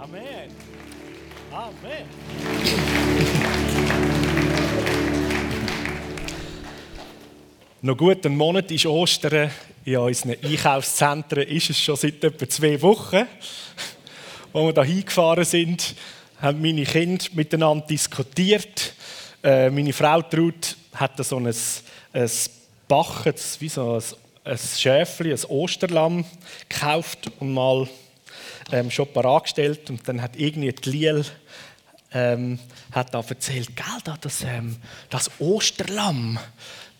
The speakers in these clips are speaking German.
Amen. Amen. Noch gut einen Monat ist Ostern. In unseren Einkaufszentren ist es schon seit etwa zwei Wochen. Als wir da hingefahren sind, haben meine Kinder miteinander diskutiert. Äh, meine Frau Traut hat so ein, ein Bachen, wie so ein, ein Schäfli, ein Osterlamm gekauft und mal ähm, schon parat gestellt. Und dann hat irgendwie die Liel ähm, hat da erzählt, gell, das, ähm, das Osterlamm,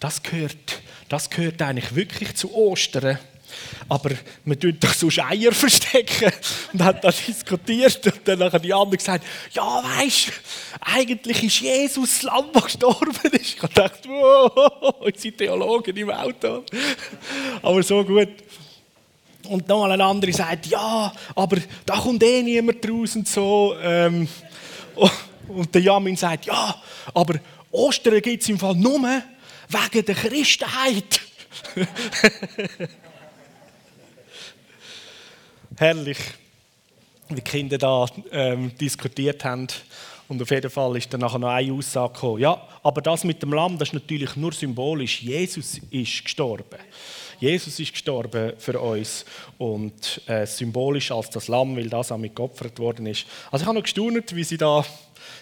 das gehört, das gehört eigentlich wirklich zu Ostern. Aber man tut doch so Eier verstecken. Und hat da diskutiert. Und dann haben die anderen gesagt, ja, weißt eigentlich ist Jesus das Lamm, das gestorben ist. Ich dachte, wow, unsere Theologen im Auto. Aber so gut. Und nochmal ein anderer sagt, ja, aber da kommt eh niemand raus und so. Ähm, und der Jamin sagt, ja, aber Ostern gibt es im Fall nur wegen der Christenheit. Herrlich, wie die Kinder da ähm, diskutiert haben. Und auf jeden Fall ist dann nachher noch eine Aussage gekommen. Ja, aber das mit dem Lamm, das ist natürlich nur symbolisch. Jesus ist gestorben. Jesus ist gestorben für uns und äh, symbolisch als das Lamm, weil das auch mit geopfert worden ist. Also ich habe noch gestaunt, wie sie da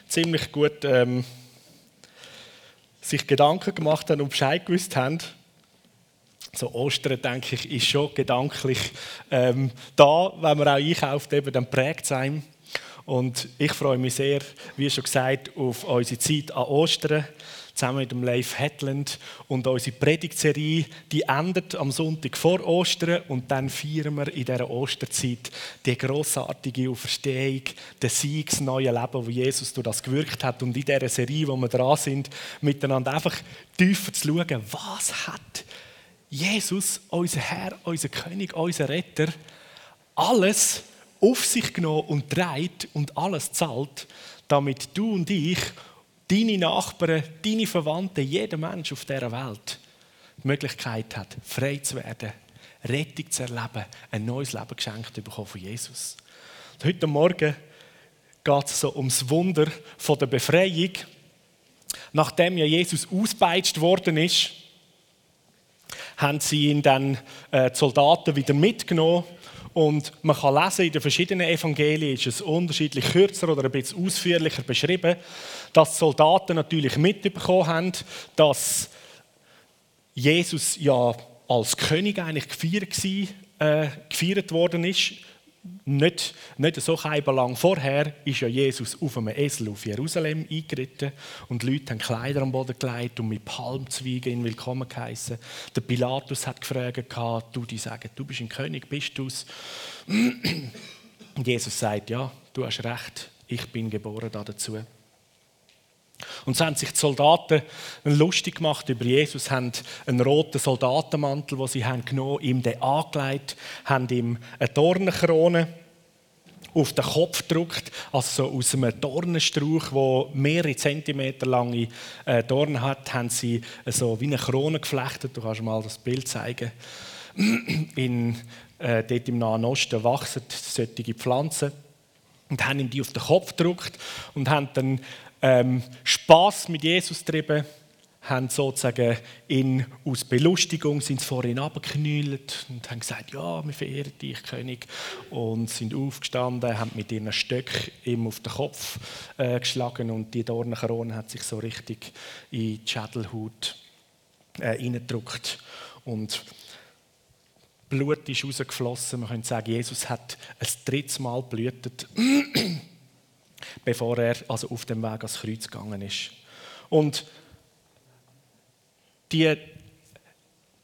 ziemlich gut ähm, sich Gedanken gemacht haben und Bescheid gewusst haben. So Ostern, denke ich, ist schon gedanklich ähm, da, wenn man auch einkauft, eben, dann prägt es einem. Und ich freue mich sehr, wie schon gesagt, auf unsere Zeit an Ostern zusammen mit dem Leif Hetland. Und unsere Predigtserie, die endet am Sonntag vor Ostern und dann feiern wir in dieser Osterzeit die grossartige Auferstehung, den Sieg, das neue Leben, wo Jesus durch das gewirkt hat. Und in dieser Serie, wo wir dran sind, miteinander einfach tiefer zu schauen, was hat Jesus, unser Herr, unser König, unser Retter, alles auf sich genommen und dreht und alles zahlt, damit du und ich deine Nachbarn, deine Verwandten, jeder Mensch auf dieser Welt die Möglichkeit hat, frei zu werden, Rettung zu erleben, ein neues Leben geschenkt zu bekommen von Jesus. Und heute Morgen geht es so ums Wunder der Befreiung. Nachdem ja Jesus ausgepeitscht worden ist, haben sie ihn dann äh, die Soldaten wieder mitgenommen und man kann lesen, in den verschiedenen Evangelien ist es unterschiedlich kürzer oder ein bisschen ausführlicher beschrieben, dass die Soldaten natürlich mitbekommen haben, dass Jesus ja als König eigentlich gefeiert, äh, gefeiert worden ist nicht, nicht so lang vorher ist ja Jesus auf einem Esel auf Jerusalem eingeritten und die Leute haben Kleider am Boden gelegt und mit Palmzweigen ihn willkommen geheißen. Der Pilatus hat gefragt, du die sagen, du bist ein König, bist du es? Und Jesus sagt, ja, du hast recht, ich bin geboren dazu. Und so haben sich die Soldaten lustig gemacht über Jesus, haben einen roten Soldatenmantel, den sie haben genommen, ihm den angelegt, haben ihm eine Dornenkrone auf den Kopf gedrückt, also aus einem Dornenstrauch, wo mehrere Zentimeter lange äh, Dornen hat, haben sie so wie eine Krone geflechtet. Du kannst mal das Bild zeigen. In, äh, dort im Nahen Osten wachsen solche Pflanzen und haben ihm die auf den Kopf gedrückt und haben dann ähm, Spaß mit Jesus getrieben, haben sozusagen ihn aus Belustigung sind vor ihn abgeknüllt und haben gesagt, ja, wir verehren dich, König, und sind aufgestanden, haben mit ihren Stöcken ihm auf den Kopf äh, geschlagen und die Dornenkrone hat sich so richtig in die Schädelhaut äh, und Blut ist rausgeflossen. Man könnte sagen, Jesus hat ein drittes Mal blühtet bevor er also auf dem Weg ans Kreuz gegangen ist. Und die,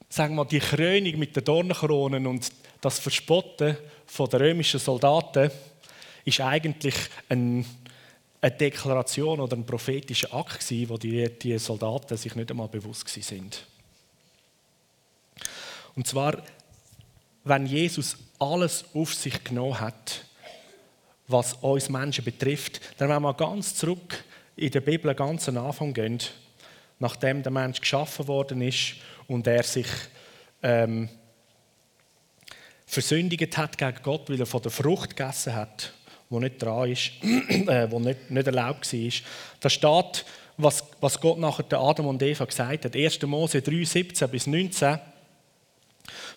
sagen wir, die Krönung mit den Dornenkronen und das Verspotten von den römischen Soldaten ist eigentlich ein, eine Deklaration oder ein prophetischer Akt gewesen, wo die, die Soldaten sich nicht einmal bewusst sind. Und zwar, wenn Jesus alles auf sich genommen hat, was uns Menschen betrifft, dann wenn wir ganz zurück in der Bibel ganz am Anfang gehen, nachdem der Mensch geschaffen worden ist und er sich ähm, versündigt hat gegen Gott, weil er von der Frucht gegessen hat. wo nicht dran ist, äh, wo nicht, nicht erlaubt war. Da steht, was, was Gott nachher Adam und Eva gesagt hat. 1. Mose 3, 17 bis 19.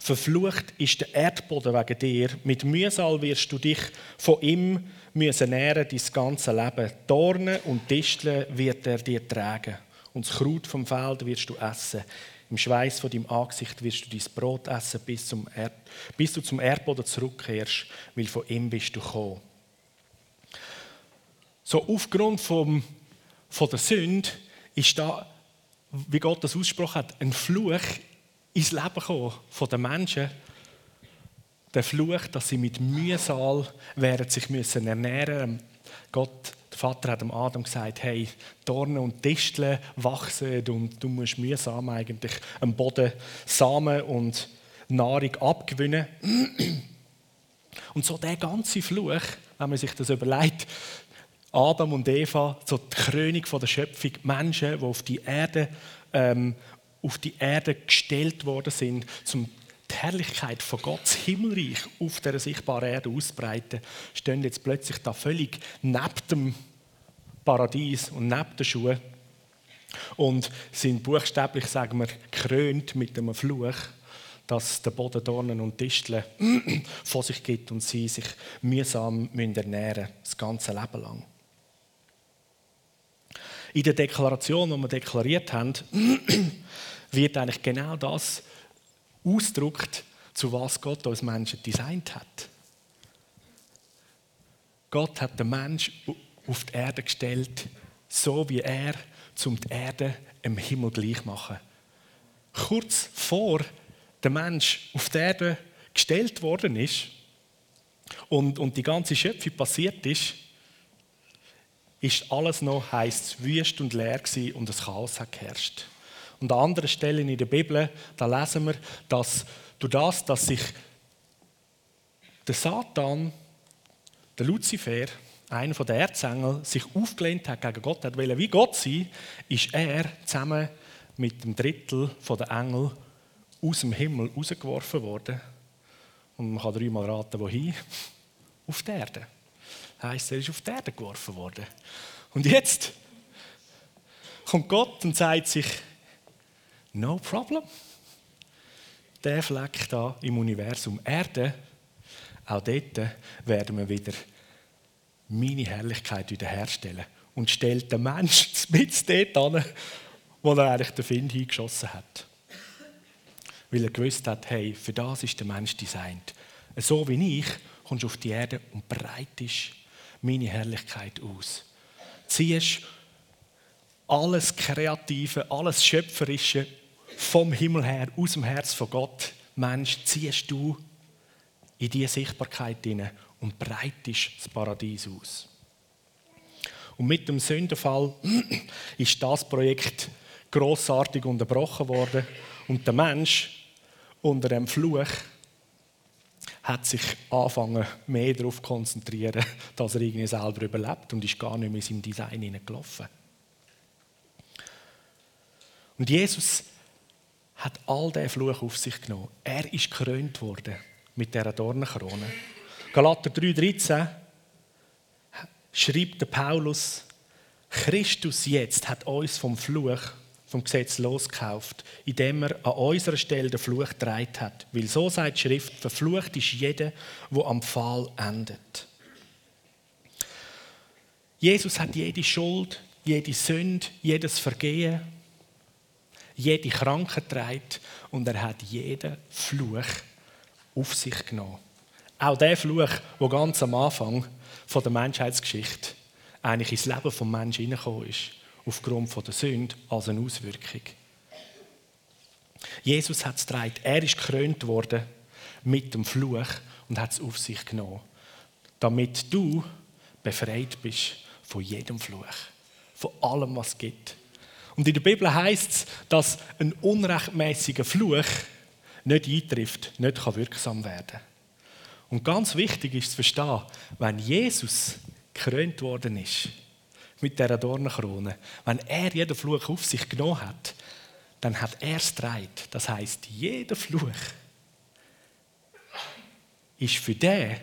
Verflucht ist der Erdboden wegen dir. Mit Mühsal wirst du dich von ihm müssen nähren, dein ganze Leben. Dornen und Disteln wird er dir tragen. Und das Kraut vom Feld wirst du essen. Im Schweiß von deinem Angesicht wirst du dein Brot essen, bis, zum Erd bis du zum Erdboden zurückkehrst, weil von ihm bist du gekommen. So aufgrund vom, von der Sünde ist da, wie Gott das ausgesprochen hat, ein Fluch ins Leben gekommen von den Menschen. Der Fluch, dass sie mit Mühsal während sich müssen ernähren. Gott der Vater hat dem Adam gesagt, hey, Dornen und Disteln wachsen und du musst mühsam eigentlich am Boden Samen und Nahrung abgewinnen. Und so der ganze Fluch, wenn man sich das überlegt, Adam und Eva, so die Krönung der Schöpfung, Menschen, die auf die Erde, ähm, auf die Erde gestellt worden sind, um die Herrlichkeit von Gottes Himmelreich auf der sichtbaren Erde ausbreiten, stehen jetzt plötzlich da völlig neben dem Paradies und neben den Schuhen und sind buchstäblich, sagen wir, gekrönt mit einem Fluch, dass der Boden Dornen und Disteln vor sich gibt und sie sich mühsam ernähren müssen, das ganze Leben lang. In der Deklaration, die wir deklariert haben, wird eigentlich genau das ausgedrückt, zu was Gott uns Menschen designt hat. Gott hat den Mensch auf die Erde gestellt, so wie er, zum die Erde im Himmel gleich machen. Kurz vor der Mensch auf die Erde gestellt worden ist und, und die ganze Schöpfung passiert ist, ist alles noch, heisst wüst und leer gewesen und das Chaos hat geherrscht. Und an anderen Stellen in der Bibel, da lesen wir, dass durch das, dass sich der Satan, der Luzifer, einer der Erzengel, sich aufgelehnt hat gegen Gott, hat wollte wie Gott sein, ist er zusammen mit dem Drittel der Engel aus dem Himmel rausgeworfen worden. Und man kann dreimal raten, wohin? Auf die Erde. Das heisst, er ist auf die Erde geworfen worden. Und jetzt kommt Gott und sagt sich, No problem. Der Fleck da im Universum Erde, auch dort werden wir wieder meine Herrlichkeit wiederherstellen und stellt den Menschen mit dort an, wo er eigentlich den Find hingeschossen hat. Weil er gewusst hat, hey, für das ist der Mensch designt. So wie ich kommst du auf die Erde und breitest meine Herrlichkeit aus. Ziehst alles Kreative, alles Schöpferische vom Himmel her, aus dem Herz von Gott, Mensch, ziehst du in diese Sichtbarkeit hinein und breitest das Paradies aus. Und mit dem Sündenfall ist das Projekt großartig unterbrochen worden und der Mensch unter dem Fluch hat sich angefangen mehr darauf zu konzentrieren, dass er irgendwie selber überlebt und ist gar nicht mehr in seinem Design hineingelaufen. Und Jesus hat all diesen Fluch auf sich genommen. Er ist gekrönt worden mit dieser Dornenkrone. Galater 3,13 schreibt der Paulus, Christus jetzt hat uns vom Fluch, vom Gesetz losgekauft, indem er an unserer Stelle den Fluch getragen hat. Weil so sagt die Schrift, verflucht ist jeder, wo am Pfahl endet. Jesus hat jede Schuld, jede Sünde, jedes Vergehen, jede Krankheit trägt und er hat jeden Fluch auf sich genommen. Auch der Fluch, der ganz am Anfang von der Menschheitsgeschichte eigentlich ins Leben des Menschen hineingekommen ist, aufgrund von der Sünde als eine Auswirkung. Jesus hat es getragen. Er ist gekrönt worden mit dem Fluch und hat es auf sich genommen, damit du befreit bist von jedem Fluch, von allem, was es gibt. Und in der Bibel heißt es, dass ein unrechtmäßiger Fluch nicht eintrifft, nicht wirksam werden kann. Und ganz wichtig ist zu verstehen, wenn Jesus gekrönt worden ist mit dieser Dornenkrone, wenn er jeden Fluch auf sich genommen hat, dann hat er es getragen. Das heißt, jeder Fluch ist für den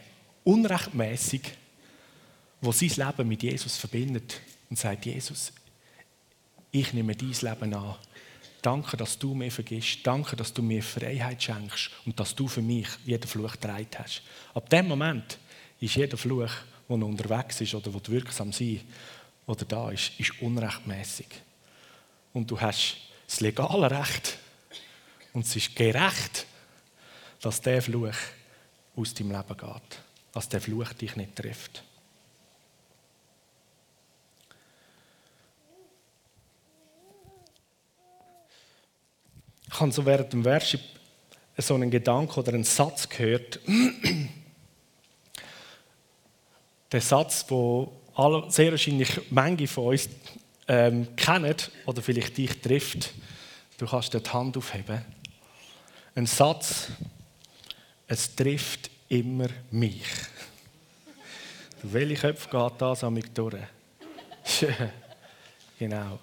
unrechtmäßig wo sein Leben mit Jesus verbindet und sagt, Jesus, ich nehme dein Leben an. Danke, dass du mir vergisst. Danke, dass du mir Freiheit schenkst und dass du für mich jeden Fluch getragen hast. Ab dem Moment ist jeder Fluch, der noch unterwegs ist oder der wirksam sein oder da ist, ist unrechtmäßig. Und du hast das legale Recht und es ist gerecht, dass der Fluch aus deinem Leben geht, dass der Fluch dich nicht trifft. Ich habe so während dem Worship so einen Gedanken oder einen Satz gehört. Der Satz, wo alle, sehr wahrscheinlich manche von uns ähm, kennen oder vielleicht dich trifft. Du kannst die Hand aufheben. Ein Satz, es trifft immer mich. Welche Köpfe geht das an mich durch? genau.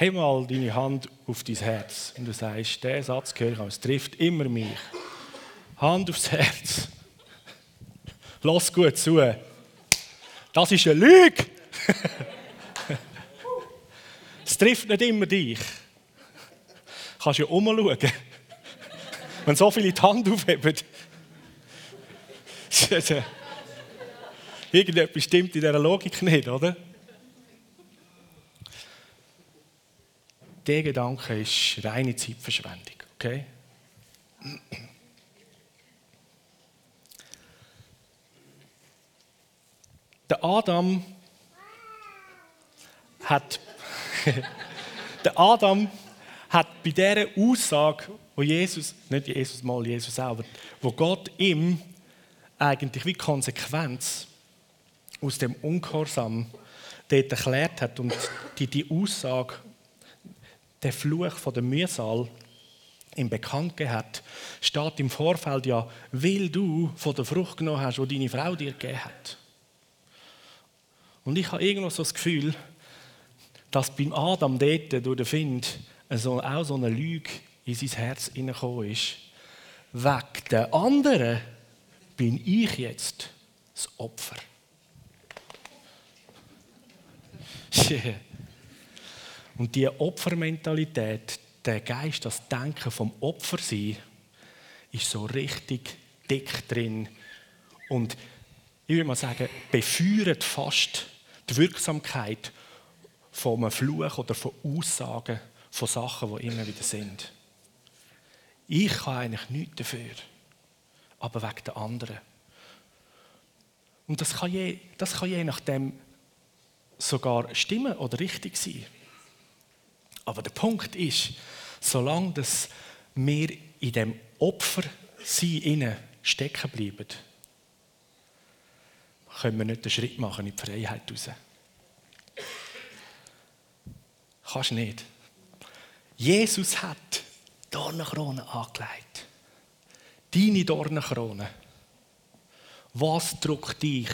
Heb mal deine Hand auf dein Herz und du sagst, der Satz gehört ich, es trifft immer mich. Hand aufs Herz. Lass gut zu. Das ist eine Lüge. es trifft nicht immer dich. Du kannst ja umschauen. Wenn so viele die Hand aufheben. Irgendetwas stimmt in dieser Logik nicht, oder? Der Gedanke ist reine Zeitverschwendung, okay? Der Adam hat, der Adam hat bei dieser Aussage, wo Jesus, nicht Jesus mal, Jesus selber, wo Gott ihm eigentlich wie Konsequenz aus dem Ungehorsam dort erklärt hat und die, die Aussage, der Fluch von der Mühsal ihm bekannt hat, steht im Vorfeld ja, weil du von der Frucht genommen hast, die deine Frau dir gegeben hat. Und ich habe irgendwo so das Gefühl, dass beim Adam dort durch den Find auch so eine Lüge in sein Herz hineingekommen ist. Wegen der anderen bin ich jetzt das Opfer. Und diese Opfermentalität, der Geist, das Denken vom Opfersein, ist so richtig dick drin. Und ich würde mal sagen, befeuert fast die Wirksamkeit von einem Fluch oder von Aussagen von Sachen, die immer wieder sind. Ich kann eigentlich nichts dafür, aber wegen der anderen. Und das kann je, das kann je nachdem sogar stimmen oder richtig sein. Aber der Punkt ist, solange dass wir in dem Opfersein stecken bleiben, können wir nicht den Schritt machen in die Freiheit raus. Kannst nicht. Jesus hat Dornenkrone angelegt. Deine Dornenkrone. Was drückt dich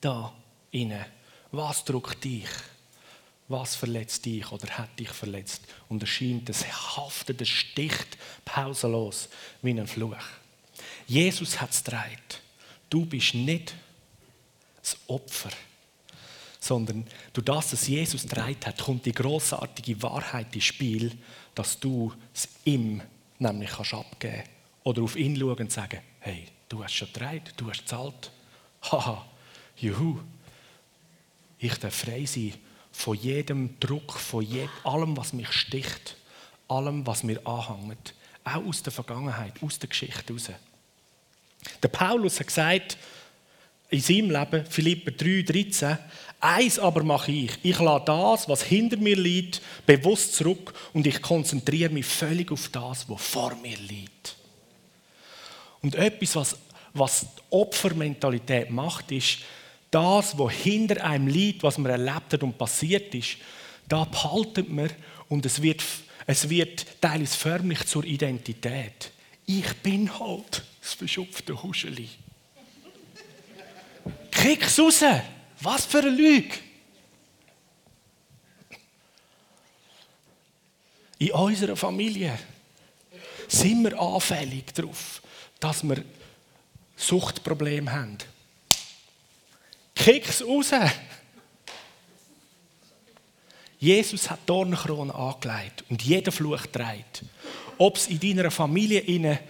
da inne? Was drückt dich? Was verletzt dich oder hat dich verletzt? Und erscheint, es haftet, es sticht pausenlos wie ein Fluch. Jesus hat es dreht. Du bist nicht das Opfer, sondern durch das, was Jesus dreit hat, kommt die großartige Wahrheit ins Spiel, dass du es ihm nämlich kannst abgeben oder auf ihn schauen und sagen, hey, du hast schon dreit, du hast zahlt. Haha, juhu. Ich darf frei sein von jedem Druck, von jedem, allem, was mich sticht, allem, was mir anhängt. Auch aus der Vergangenheit, aus der Geschichte heraus. Der Paulus hat gesagt, in seinem Leben, Philipper 3, 13, eins aber mache ich. Ich lasse das, was hinter mir liegt, bewusst zurück und ich konzentriere mich völlig auf das, was vor mir liegt. Und etwas, was, was die Opfermentalität macht, ist, das, was hinter einem liegt, was man erlebt hat und passiert ist, da behaltet man und es wird, es wird teilweise förmlich zur Identität. Ich bin halt das verschupfte Huscheli. Krieg's raus! Was für eine Lüge! In unserer Familie sind wir anfällig darauf, dass wir Suchtprobleme haben. Kick's raus! Jesus hat Dornenkrone angelegt und jeder Fluch trägt. Ob es in deiner Familie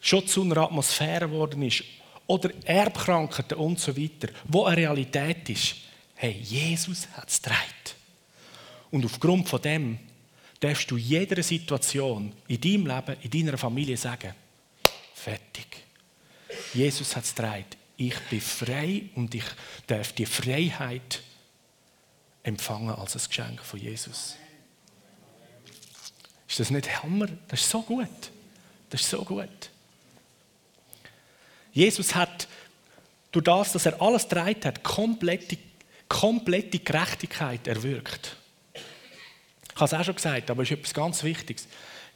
schon zu einer Atmosphäre geworden ist oder Erbkrankheiten und so weiter, wo eine Realität ist. Hey, Jesus hat es trägt. Und aufgrund von dem darfst du jeder Situation in deinem Leben, in deiner Familie sagen, fertig. Jesus hat es trägt. Ich bin frei und ich darf die Freiheit empfangen als ein Geschenk von Jesus. Ist das nicht Hammer? Das ist so gut. Das ist so gut. Jesus hat durch das, dass er alles dreit hat, komplette, komplette Gerechtigkeit erwirkt. Ich habe es auch schon gesagt, aber es ist etwas ganz Wichtiges.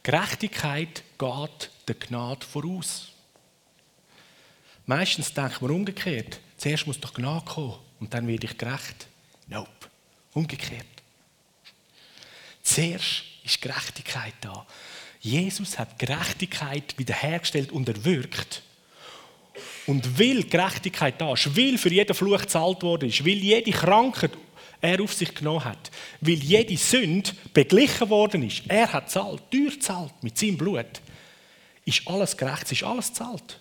Gerechtigkeit geht der Gnade voraus. Meistens denkt man umgekehrt. Zuerst muss doch Gnade kommen und dann werde ich gerecht. Nope. Umgekehrt. Zuerst ist Gerechtigkeit da. Jesus hat Gerechtigkeit wiederhergestellt und erwirkt. Und weil Gerechtigkeit da ist, weil für jeden Fluch gezahlt worden ist, weil jede Krankheit er auf sich genommen hat, weil jede Sünde beglichen worden ist, er hat zahlt, teuer zahlt mit seinem Blut, ist alles gerecht, es ist alles zahlt.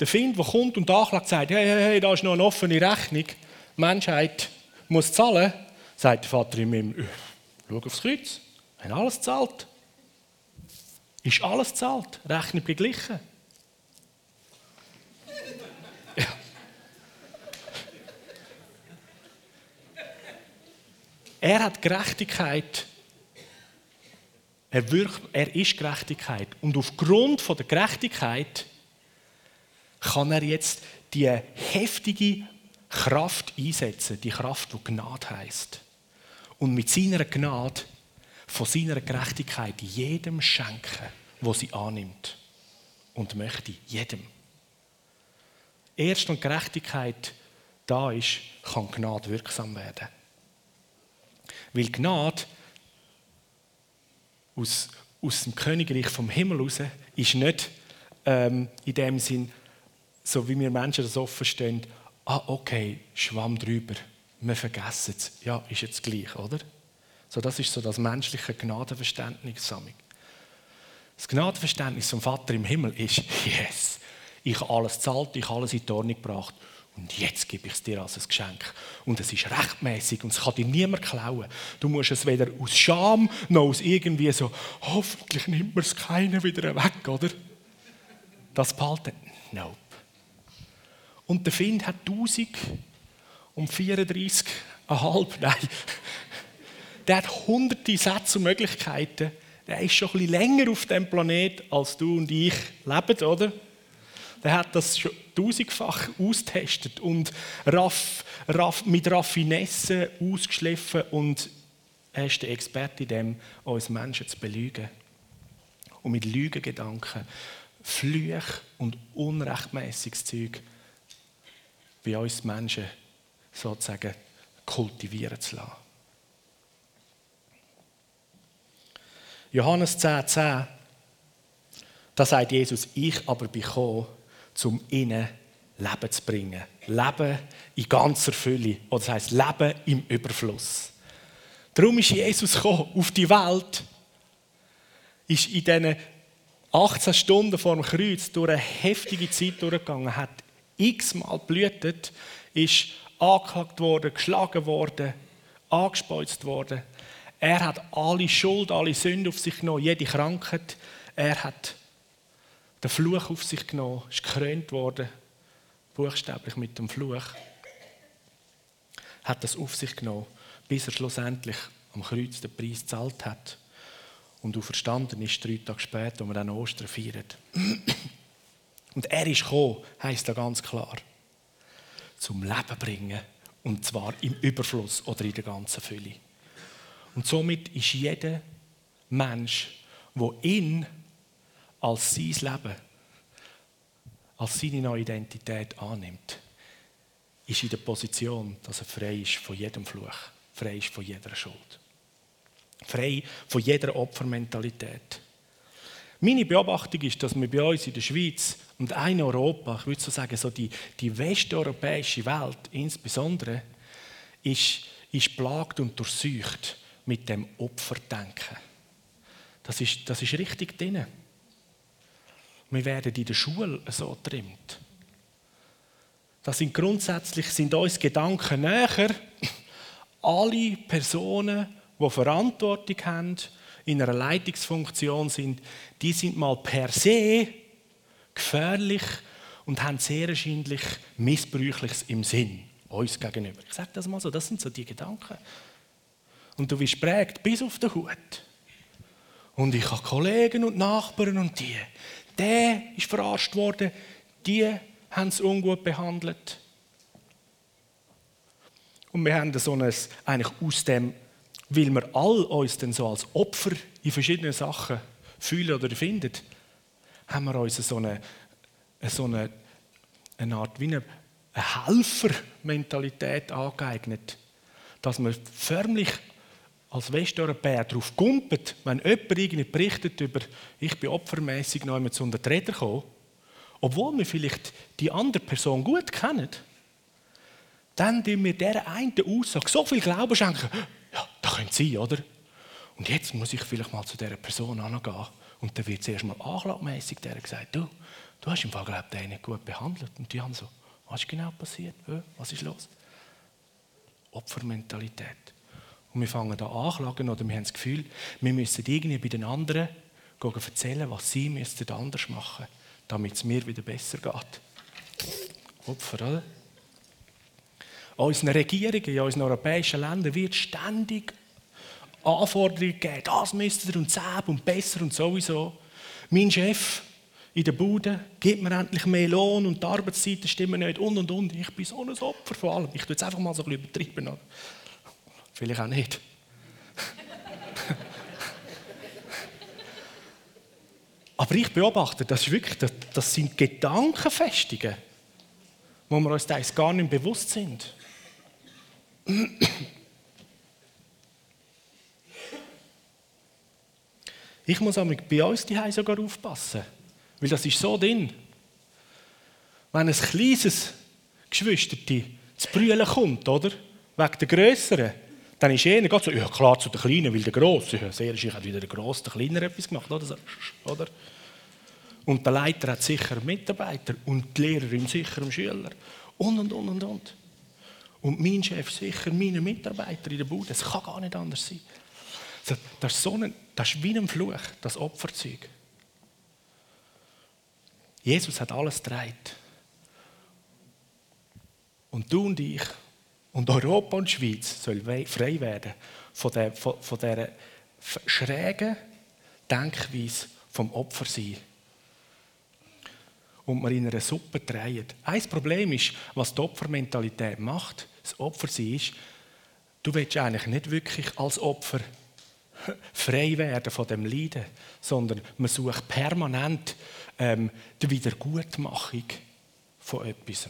Der Find, der kommt und anklagt, sagt, hey, hey, hey, da ist noch eine offene Rechnung, die Menschheit muss zahlen, sagt der Vater im Himmel, schau aufs Kreuz, haben alles zahlt. Ist alles zahlt, Rechnung beglichen. Er hat Gerechtigkeit. Er, er ist Gerechtigkeit. Und aufgrund von der Gerechtigkeit kann er jetzt die heftige Kraft einsetzen, die Kraft, die Gnade heißt. Und mit seiner Gnade, von seiner Gerechtigkeit jedem schenken, wo sie annimmt und möchte, jedem. Erst wenn Gerechtigkeit da ist, kann Gnade wirksam werden. Weil Gnade aus, aus dem Königreich vom Himmel raus ist nicht ähm, in dem Sinn, so wie wir Menschen das offen stehen, ah, okay, Schwamm drüber, wir vergessen es. Ja, ist jetzt gleich, oder? So, das ist so das menschliche Gnadenverständnis. Das Gnadenverständnis vom Vater im Himmel ist, yes, ich habe alles zahlt, ich habe alles in die Ordnung gebracht und jetzt gebe ich es dir als ein Geschenk. Und es ist rechtmäßig und es kann dir niemand klauen. Du musst es weder aus Scham noch aus irgendwie so, hoffentlich nimmt mir es keiner wieder weg, oder? Das behalten. Nope. Und der Find hat 1000 um 34,5, nein. Der hat hunderte Sätze und Möglichkeiten. Der ist schon ein bisschen länger auf dem Planet als du und ich leben, oder? Der hat das schon tausendfach austestet und raff, raff, mit Raffinesse ausgeschliffen und er ist der Experte in dem, uns Menschen zu belügen. Und mit Lügengedanken, Flüche und unrechtmäßiges Zeug bei uns Menschen sozusagen kultivieren zu lassen. Johannes 10,10, 10, da sagt Jesus, ich aber bin gekommen, um ihnen Leben zu bringen. Leben in ganzer Fülle. Oder das heisst Leben im Überfluss. Darum ist Jesus gekommen, auf die Welt, ist in diesen 18 Stunden vor dem Kreuz durch eine heftige Zeit durchgegangen, hat x-mal blühtet, ist angeklagt worden, geschlagen worden, angespeuzt worden. Er hat alle Schuld, alle Sünde auf sich genommen, jede Krankheit. Er hat den Fluch auf sich genommen, ist gekrönt worden, buchstäblich mit dem Fluch. Hat das auf sich genommen, bis er schlussendlich am Kreuz den Preis gezahlt hat. Und auferstanden ist drei Tage später, wo wir dann Ostern feiern. Und er ist gekommen, heisst da ganz klar, zum Leben bringen. Und zwar im Überfluss oder in der ganzen Fülle. Und somit ist jeder Mensch, der ihn als sein Leben, als seine neue Identität annimmt, ist in der Position, dass er frei ist von jedem Fluch, frei ist von jeder Schuld, frei von jeder Opfermentalität. Meine Beobachtung ist, dass wir bei uns in der Schweiz und auch in Europa, ich würde so sagen, so die, die westeuropäische Welt insbesondere, ist, ist plagt und durchsucht mit dem Opferdenken. Das ist, das ist richtig drin. Wir werden in der Schule so trimmt. Das sind grundsätzlich sind uns Gedanken näher. Alle Personen, die Verantwortung haben, in einer Leitungsfunktion sind, die sind mal per se gefährlich und haben sehr wahrscheinlich Missbräuchliches im Sinn, uns gegenüber. Ich sage das mal so, das sind so die Gedanken. Und du wirst prägt bis auf den Hut. Und ich habe Kollegen und Nachbarn und die. Der ist verarscht worden, die haben es ungut behandelt. Und wir haben so ein, eigentlich aus dem, weil wir all uns dann so als Opfer in verschiedenen Sachen fühlen oder finden, haben wir uns so eine, so eine, eine Art wie eine, eine Helfermentalität angeeignet, dass wir förmlich als Westeuropäer darauf gumpet, wenn jemand irgendwie berichtet über, ich bin opfermäßig noch einmal zu unter Räder gekommen, obwohl wir vielleicht die andere Person gut kennen, dann tun wir dieser einen Aussage so viel Glauben schenken, ja, das könnte sein, oder? Und jetzt muss ich vielleicht mal zu dieser Person angehen. Und dann wird zuerst mal anklagmässig der gesagt, du, du hast im Fall, glaube den nicht gut behandelt. Und die haben so, was ist genau passiert? Was ist los? Opfermentalität. Und wir fangen da anklagen oder wir haben das Gefühl, wir müssen irgendwie bei den anderen erzählen, was sie müssten anders machen müssten damit es mir wieder besser geht. Opfer, oder? Unseren Regierungen in unseren europäischen Ländern wird ständig Anforderungen geben. Das müsst ihr und zäb und besser und sowieso. Mein Chef in der Bude gibt mir endlich mehr Lohn und die Arbeitszeiten stimmen nicht und und und. Ich bin so ein Opfer von allem. Ich tue jetzt einfach mal so ein bisschen übertrieben. Oder? Vielleicht auch nicht. Aber ich beobachte, das, ist wirklich, das, das sind Gedankenfestungen, wo wir uns teils gar nicht bewusst sind. Ich muss bei uns die sogar aufpassen, weil das ist so drin. Wenn ein kleines Geschwisterte zu brüllen kommt, oder? Wegen der Größeren, dann ist einer geht so, ja klar, zu den Kleinen, weil der Grosse, ja, sehr wahrscheinlich hat wieder der Grosse, der Kleiner etwas gemacht, oder? oder? Und der Leiter hat sicher Mitarbeiter und die Lehrerin sicher einen Schüler. Und, und, und, und, und. Und mein Chef sicher meine Mitarbeiter in der Bude. Das kann gar nicht anders sein. Das ist, so ein, das ist wie ein Fluch, das Opferzeug. Jesus hat alles gedreht. Und du und ich und Europa und Schweiz sollen frei werden von, der, von, von dieser schrägen Denkweise vom Opfersein. Und wir in einer Suppe drehen. Ein Problem ist, was die Opfermentalität macht, das Opfersein ist, du willst eigentlich nicht wirklich als Opfer frei werden von dem Leiden, sondern man sucht permanent ähm, die Wiedergutmachung von etwas.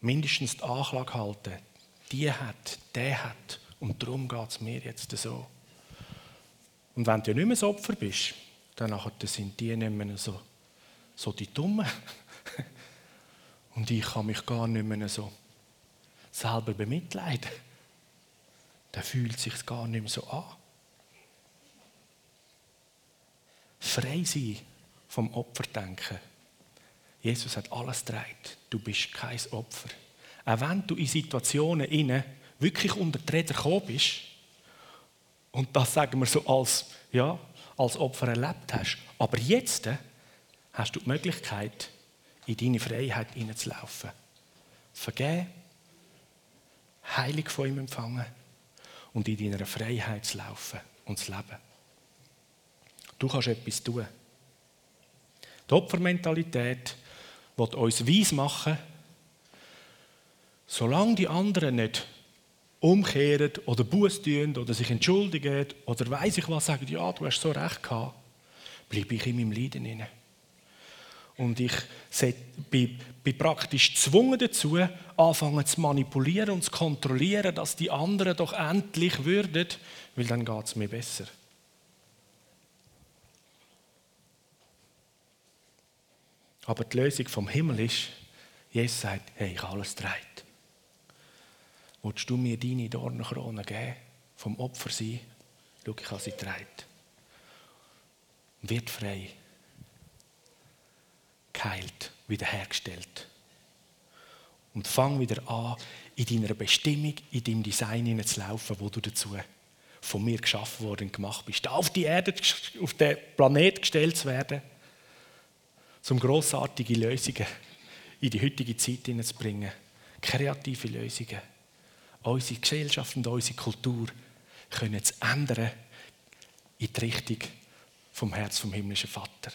mindestens die Anklage halten. Die hat, der hat. Und darum geht es mir jetzt so. Und wenn du nicht mehr das Opfer bist, dann sind die nicht mehr so, so die Dummen. Und ich kann mich gar nicht mehr so selber bemitleiden. Dann fühlt es sich gar nicht mehr so an. Frei sein vom Opferdenken Jesus hat alles gedreht. Du bist kein Opfer. Auch wenn du in Situationen inne wirklich unter die Räder gekommen bist und das sagen wir so als, ja, als Opfer erlebt hast, aber jetzt äh, hast du die Möglichkeit, in deine Freiheit hineinzulaufen. Vergeben, heilig von ihm empfangen und in deiner Freiheit zu laufen und zu leben. Du kannst etwas tun. Die Opfermentalität will uns weiss machen, solange die anderen nicht umkehren oder Buß tun oder sich entschuldigen oder weiß ich was, sagen, ja, du hast so recht gehabt, bleibe ich in meinem Leiden inne. Und ich bin, praktisch gezwungen dazu, anfangen zu manipulieren und zu kontrollieren, dass die anderen doch endlich würden, weil dann geht es mir besser. Aber die Lösung vom Himmel ist, Jesus sagt, hey, ich habe alles dreit. Willst du mir deine Dornenkrone geben, vom Opfer sein? Schau, ich habe sie dreit. Wird frei. Geheilt, wiederhergestellt. Und fang wieder an, in deiner Bestimmung, in deinem Design zu laufen, wo du dazu von mir geschaffen worden und gemacht bist. Auf die Erde, auf den Planet gestellt zu werden, um grossartige Lösungen in die heutige Zeit hineinzubringen. Kreative Lösungen. Unsere Gesellschaft und unsere Kultur können zu ändern in die Richtung vom Herz vom himmlischen Vater.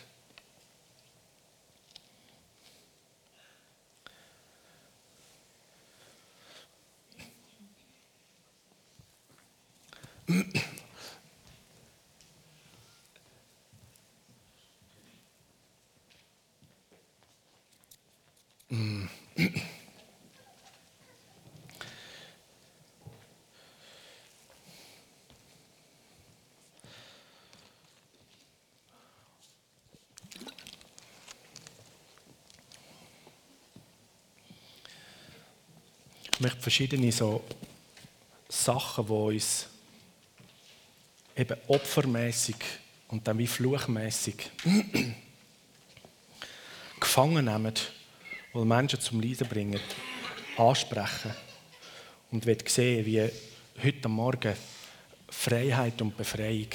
Ich möchte verschiedene so Sachen, die uns eben opfermäßig und dann wie fluchmäßig gefangen nehmen, die Menschen zum Leiden bringen, ansprechen und wird sehen, wie heute Morgen Freiheit und Befreiung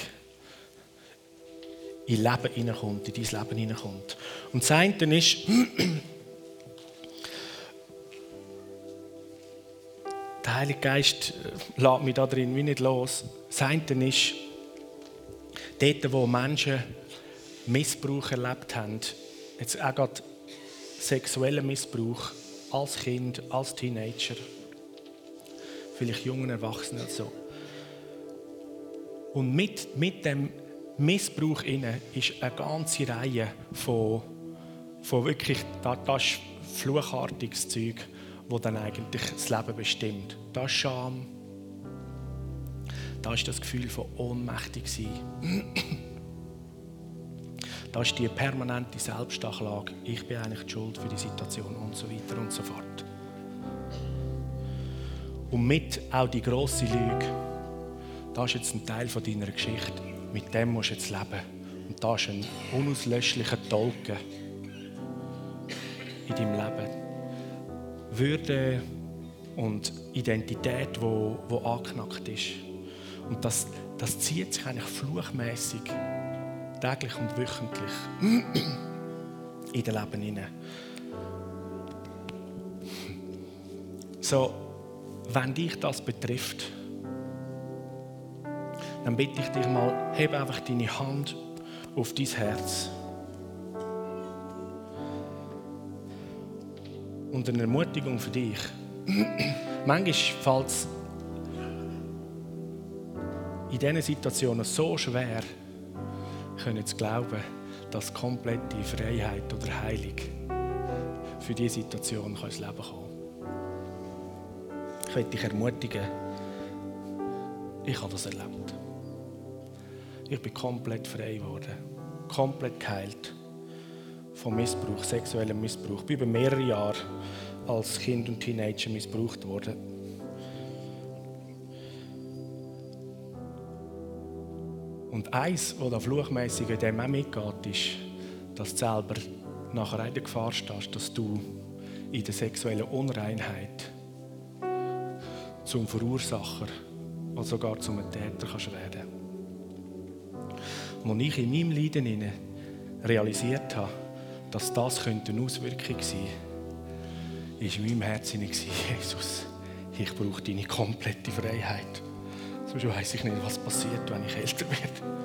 in Leben hineinkommt, in dein Leben hineinkommt. Und das eine ist, der Heilige Geist äh, lässt mich da drin wie nicht los. Das eine ist, dort, wo Menschen Missbrauch erlebt haben, jetzt auch gerade sexuellen Missbrauch als Kind, als Teenager, vielleicht jungen Erwachsenen so. Und mit, mit dem Missbrauch inne ist eine ganze Reihe von, von wirklich, das ist fluchartiges Zeug, wo dann eigentlich das Leben bestimmt. Das ist Scham, da ist das Gefühl von ohnmächtig sein. Da ist die permanente Selbstanklage. Ich bin eigentlich die Schuld für die Situation und so weiter und so fort. Und mit auch die große Lüge. Das ist jetzt ein Teil von deiner Geschichte. Mit dem musst du jetzt leben. Und das ist ein unauslöschlicher Tolken in deinem Leben. Würde und Identität, wo, wo angeknackt ist. Und das, das zieht sich eigentlich fluchmäßig täglich und wöchentlich in den Leben hinein. So, wenn dich das betrifft, dann bitte ich dich mal, heb einfach deine Hand auf dein Herz. Und eine Ermutigung für dich. Manchmal fällt es in diesen Situationen so schwer, können zu glauben, dass komplette Freiheit oder Heilung für diese Situation ins Leben kommen Ich möchte dich ermutigen, ich habe das erlebt. Ich bin komplett frei geworden, komplett geheilt vom Missbrauch, sexuellem Missbrauch. Ich bin über mehrere Jahre als Kind und Teenager missbraucht worden. Und eins, was da fluchmässig in dem auch mitgeht, ist, dass du selber nachher in der Gefahr stehst, dass du in der sexuellen Unreinheit zum Verursacher oder sogar zum Täter kannst werden. Und als ich in meinem Leiden realisiert habe, dass das eine Auswirkung sein könnte, war in meinem Herzen Jesus, ich brauche deine komplette Freiheit. Sonst weiß ich nicht, was passiert, wenn ich älter werde.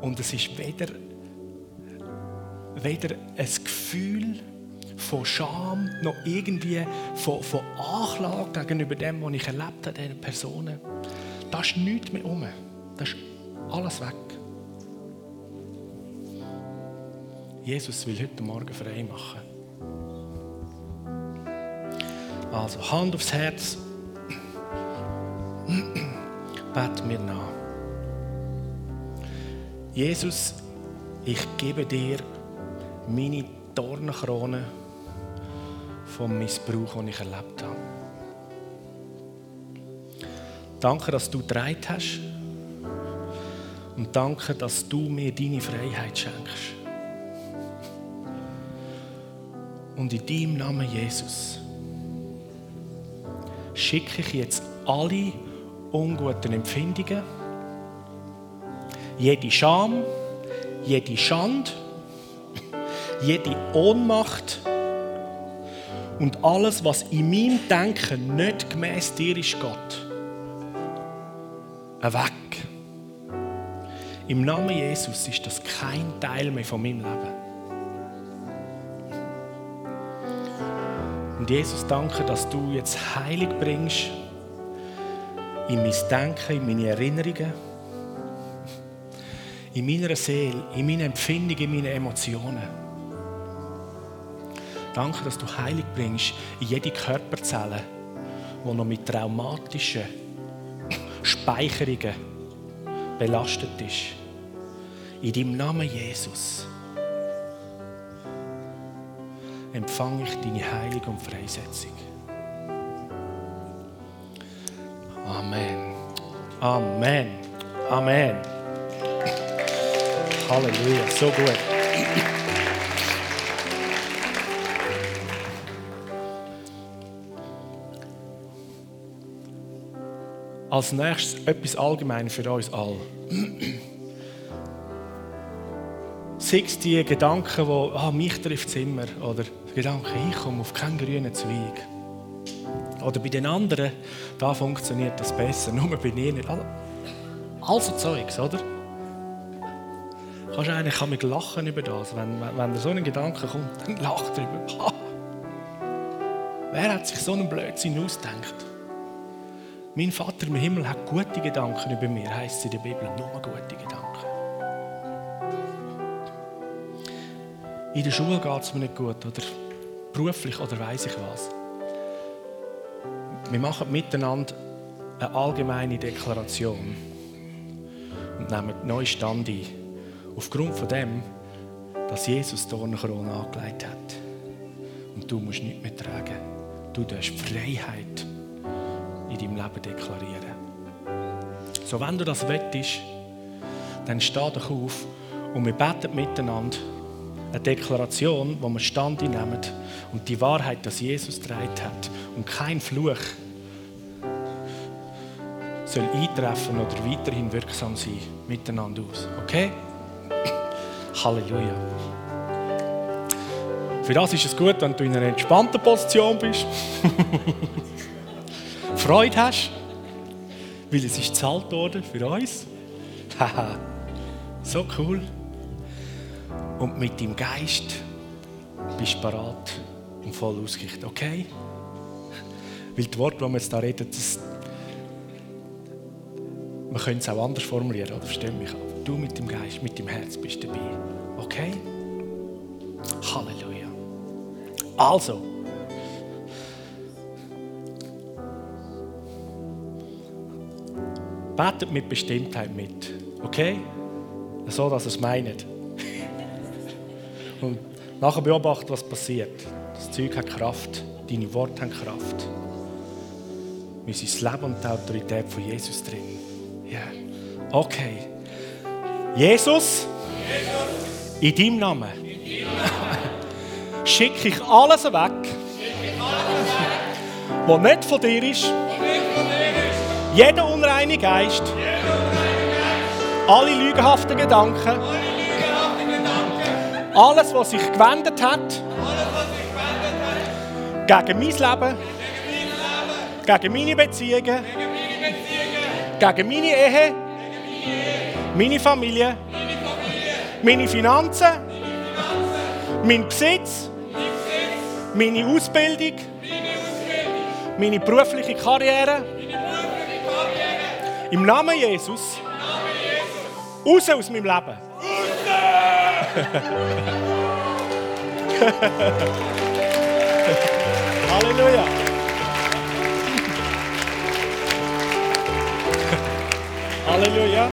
Und es ist weder, weder ein Gefühl von Scham noch irgendwie von, von Anklage gegenüber dem, was ich erlebt habe, diesen Personen. Da ist nichts mehr um. Da ist alles weg. Jesus will heute Morgen frei machen. Also Hand aufs Herz. Bet mir nach. Jesus, ich gebe dir meine Dornenkrone vom Missbrauch, den ich erlebt habe. Danke, dass du dreit hast. Und danke, dass du mir deine Freiheit schenkst. Und in deinem Namen Jesus schicke ich jetzt alle unguten Empfindungen, jede Scham, jede Schande, jede Ohnmacht und alles, was in meinem Denken nicht gemäß dir ist, Gott, weg. Im Namen Jesus ist das kein Teil mehr von meinem Leben. Und Jesus, danke, dass du jetzt Heilig bringst in mein Denken, in meine Erinnerungen, in meiner Seele, in meine Empfindungen, in meine Emotionen. Danke, dass du Heilig bringst in jede Körperzelle, die noch mit traumatischen Speicherungen belastet ist. In deinem Namen Jesus empfange ich deine Heilung und Freisetzung. Amen. Amen. Amen. Halleluja, so gut. Als nächstes etwas allgemein für uns alle. Sei es die Gedanken, die ah, mich trifft es immer, oder Gedanken, ich komme auf keinen grünen Zweig. Oder bei den anderen, da funktioniert das besser, nur bei mir nicht. Also, also Zeugs, oder? Kannst eigentlich kann mich lachen über das, wenn, wenn, so ein Gedanke kommt, dann lach drüber. Ha. Wer hat sich so einen Blödsinn ausgedacht? Mein Vater im Himmel hat gute Gedanken über mir, heißt es in der Bibel, nur gute Gedanken. In der Schule geht es mir nicht gut oder beruflich oder weiß ich was. Wir machen miteinander eine allgemeine Deklaration und nehmen neuen Stand ein. Aufgrund von dem, dass Jesus die Dornenkrone angelegt hat. Und du musst nicht mehr tragen. Du darfst Freiheit in deinem Leben deklarieren. So, wenn du das wettest, dann steh doch auf und wir beten miteinander eine Deklaration, wo wir Stand nehmen und die Wahrheit, dass Jesus dreit hat und kein Fluch soll eintreffen oder weiterhin wirksam sein miteinander aus. Okay? Halleluja. Für das ist es gut, wenn du in einer entspannten Position bist. Freude hast, weil es ist gezahlt worden für uns. So cool. Und mit deinem Geist bist du bereit und voll ausgerichtet. Okay? Weil die Worte, die wir jetzt hier reden, das, man könnte es auch anders formulieren, oder? Versteh mich. Aber du mit dem Geist, mit dem Herz bist dabei. Okay? Halleluja. Also. Betet mit Bestimmtheit mit. Okay? So, dass es meint. Und nachher beobachten, was passiert. Das Zeug hat Kraft. Deine Worte haben Kraft. Wir sind das Leben und die Autorität von Jesus drin. Ja. Yeah. Okay. Jesus, Jesus. in deinem Namen, schicke ich alles weg, was nicht von dir ist. Jeder unreine Geist, alle lügenhaften Gedanken alles, was sich gewendet hat, gegen mein Leben, gegen meine Beziehungen, gegen meine Ehe, meine Familie, meine Finanzen, mein Besitz, meine Ausbildung, meine berufliche Karriere. Im Namen Jesus, raus aus meinem Leben. Halleluja. Halleluja.